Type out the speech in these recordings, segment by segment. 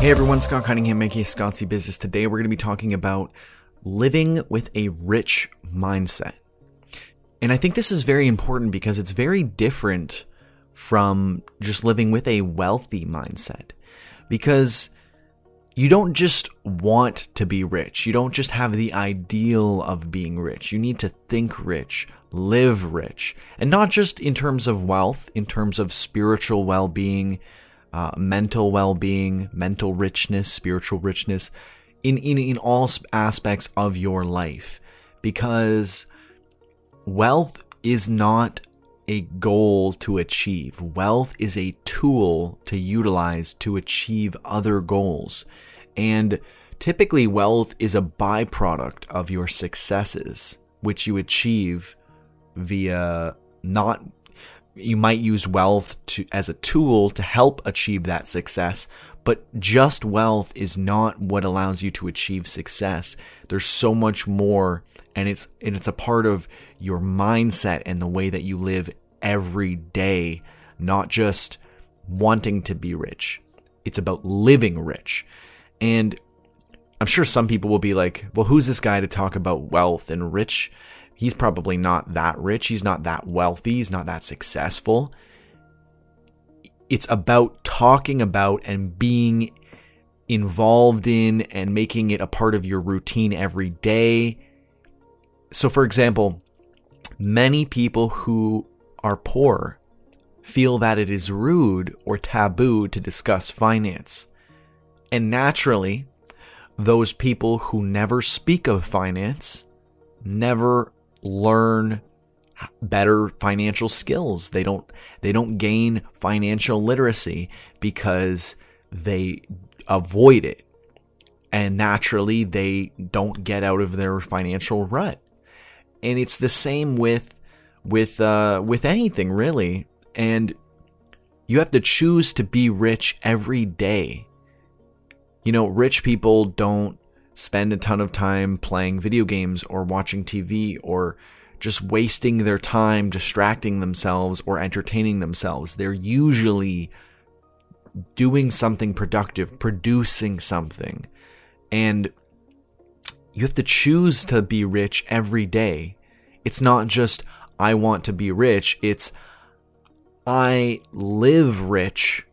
Hey everyone, Scott Cunningham making Scott C Business. Today we're going to be talking about living with a rich mindset. And I think this is very important because it's very different from just living with a wealthy mindset. Because you don't just want to be rich. You don't just have the ideal of being rich. You need to think rich, live rich, and not just in terms of wealth, in terms of spiritual well being uh, mental well-being, mental richness, spiritual richness, in, in in all aspects of your life, because wealth is not a goal to achieve. Wealth is a tool to utilize to achieve other goals, and typically wealth is a byproduct of your successes, which you achieve via not you might use wealth to as a tool to help achieve that success but just wealth is not what allows you to achieve success. There's so much more and it's and it's a part of your mindset and the way that you live every day not just wanting to be rich. It's about living rich. And i'm sure some people will be like well who's this guy to talk about wealth and rich He's probably not that rich. He's not that wealthy. He's not that successful. It's about talking about and being involved in and making it a part of your routine every day. So, for example, many people who are poor feel that it is rude or taboo to discuss finance. And naturally, those people who never speak of finance never learn better financial skills. They don't they don't gain financial literacy because they avoid it. And naturally they don't get out of their financial rut. And it's the same with with uh with anything really. And you have to choose to be rich every day. You know, rich people don't spend a ton of time playing video games or watching TV or just wasting their time distracting themselves or entertaining themselves. They're usually doing something productive, producing something. And you have to choose to be rich every day. It's not just, I want to be rich, it's, I live rich.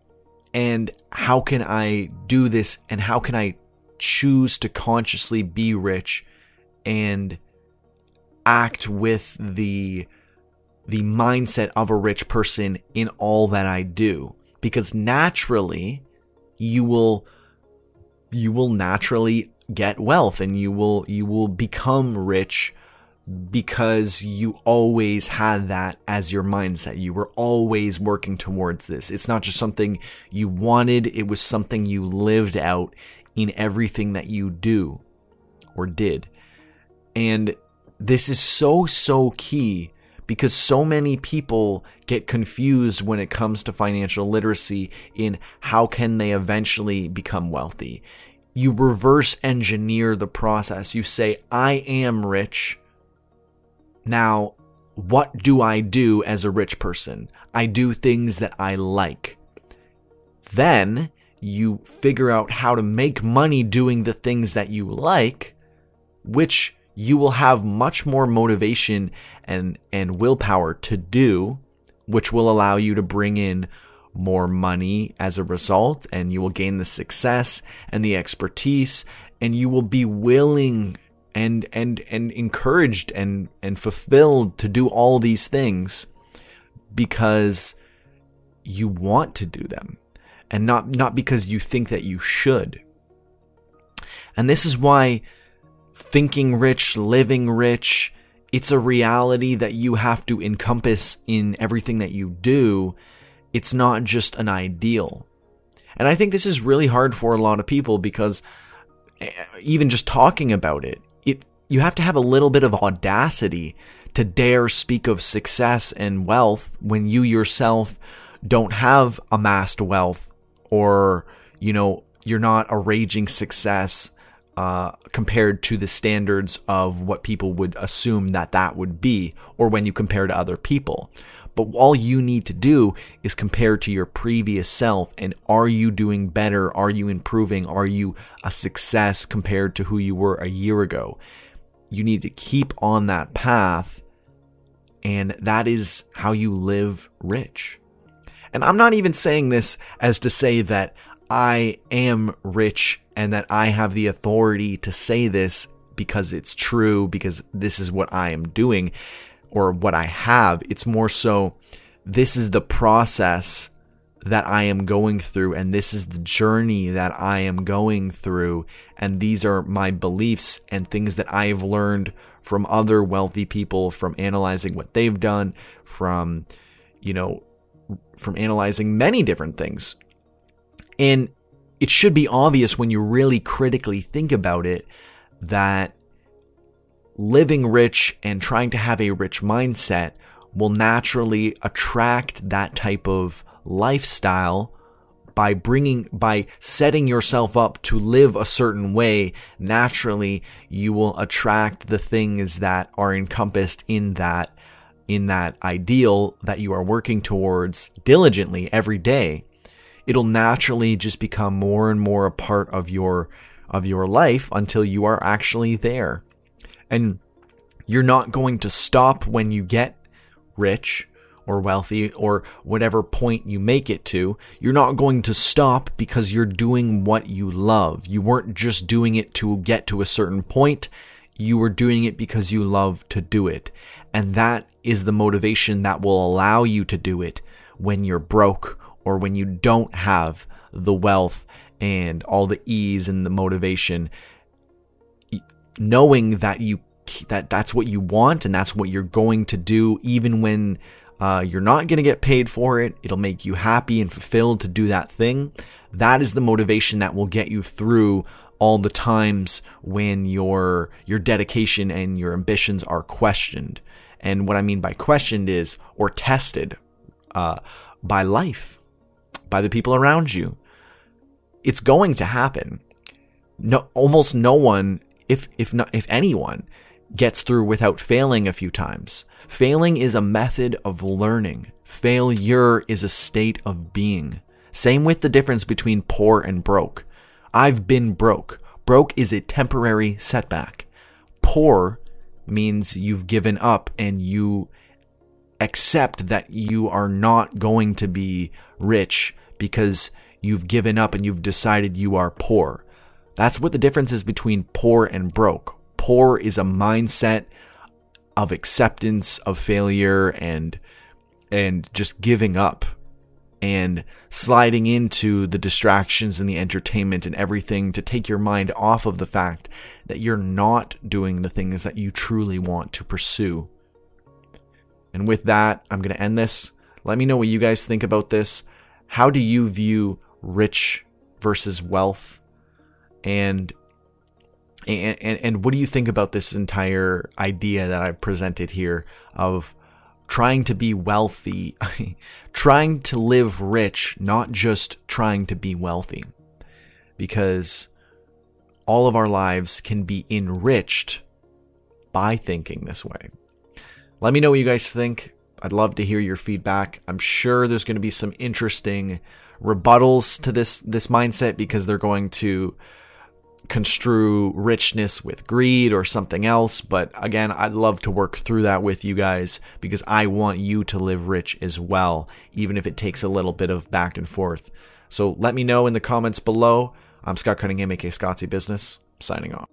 And how can I do this? And how can I choose to consciously be rich and act with the the mindset of a rich person in all that I do because naturally you will you will naturally get wealth and you will you will become rich because you always had that as your mindset. You were always working towards this. It's not just something you wanted, it was something you lived out in everything that you do or did. And this is so, so key because so many people get confused when it comes to financial literacy in how can they eventually become wealthy. You reverse engineer the process. You say, I am rich. Now, what do I do as a rich person? I do things that I like. Then you figure out how to make money doing the things that you like, which you will have much more motivation and, and willpower to do, which will allow you to bring in more money as a result, and you will gain the success and the expertise, and you will be willing and and and encouraged and and fulfilled to do all these things because you want to do them and not not because you think that you should. And this is why thinking rich, living rich, it's a reality that you have to encompass in everything that you do. It's not just an ideal. And I think this is really hard for a lot of people because eh, even just talking about it, it you have to have a little bit of audacity to dare speak of success and wealth when you yourself don't have amassed wealth or you know you're not a raging success uh, compared to the standards of what people would assume that that would be, or when you compare to other people. But all you need to do is compare to your previous self and are you doing better? Are you improving? Are you a success compared to who you were a year ago? You need to keep on that path, and that is how you live rich. And I'm not even saying this as to say that I am rich and that I have the authority to say this because it's true, because this is what I am doing or what I have. It's more so this is the process that I am going through, and this is the journey that I am going through, and these are my beliefs and things that I have learned from other wealthy people, from analyzing what they've done, from, you know, from analyzing many different things. And it should be obvious when you really critically think about it that living rich and trying to have a rich mindset will naturally attract that type of lifestyle by bringing by setting yourself up to live a certain way naturally you will attract the things that are encompassed in that in that ideal that you are working towards diligently every day it'll naturally just become more and more a part of your of your life until you are actually there. And you're not going to stop when you get rich or wealthy or whatever point you make it to, you're not going to stop because you're doing what you love. You weren't just doing it to get to a certain point, you were doing it because you love to do it. And that is the motivation that will allow you to do it when you're broke or when you don't have the wealth and all the ease and the motivation. Knowing that you that that's what you want and that's what you're going to do even when uh, you're not going to get paid for it it'll make you happy and fulfilled to do that thing that is the motivation that will get you through all the times when your your dedication and your ambitions are questioned and what i mean by questioned is or tested uh, by life by the people around you it's going to happen no almost no one if if not if anyone gets through without failing a few times. Failing is a method of learning. Failure is a state of being. Same with the difference between poor and broke. I've been broke. Broke is a temporary setback. Poor means you've given up and you accept that you are not going to be rich because you've given up and you've decided you are poor. That's what the difference is between poor and broke poor is a mindset of acceptance of failure and and just giving up and sliding into the distractions and the entertainment and everything to take your mind off of the fact that you're not doing the things that you truly want to pursue. And with that, I'm going to end this. Let me know what you guys think about this. How do you view rich versus wealth? And and, and, what do you think about this entire idea that I've presented here of trying to be wealthy, trying to live rich, not just trying to be wealthy? Because all of our lives can be enriched by thinking this way. Let me know what you guys think. I'd love to hear your feedback. I'm sure there's going to be some interesting rebuttals to this this mindset because they're going to construe richness with greed or something else. But again, I'd love to work through that with you guys because I want you to live rich as well, even if it takes a little bit of back and forth. So let me know in the comments below. I'm Scott Cunningham, aka Scott C Business, signing off.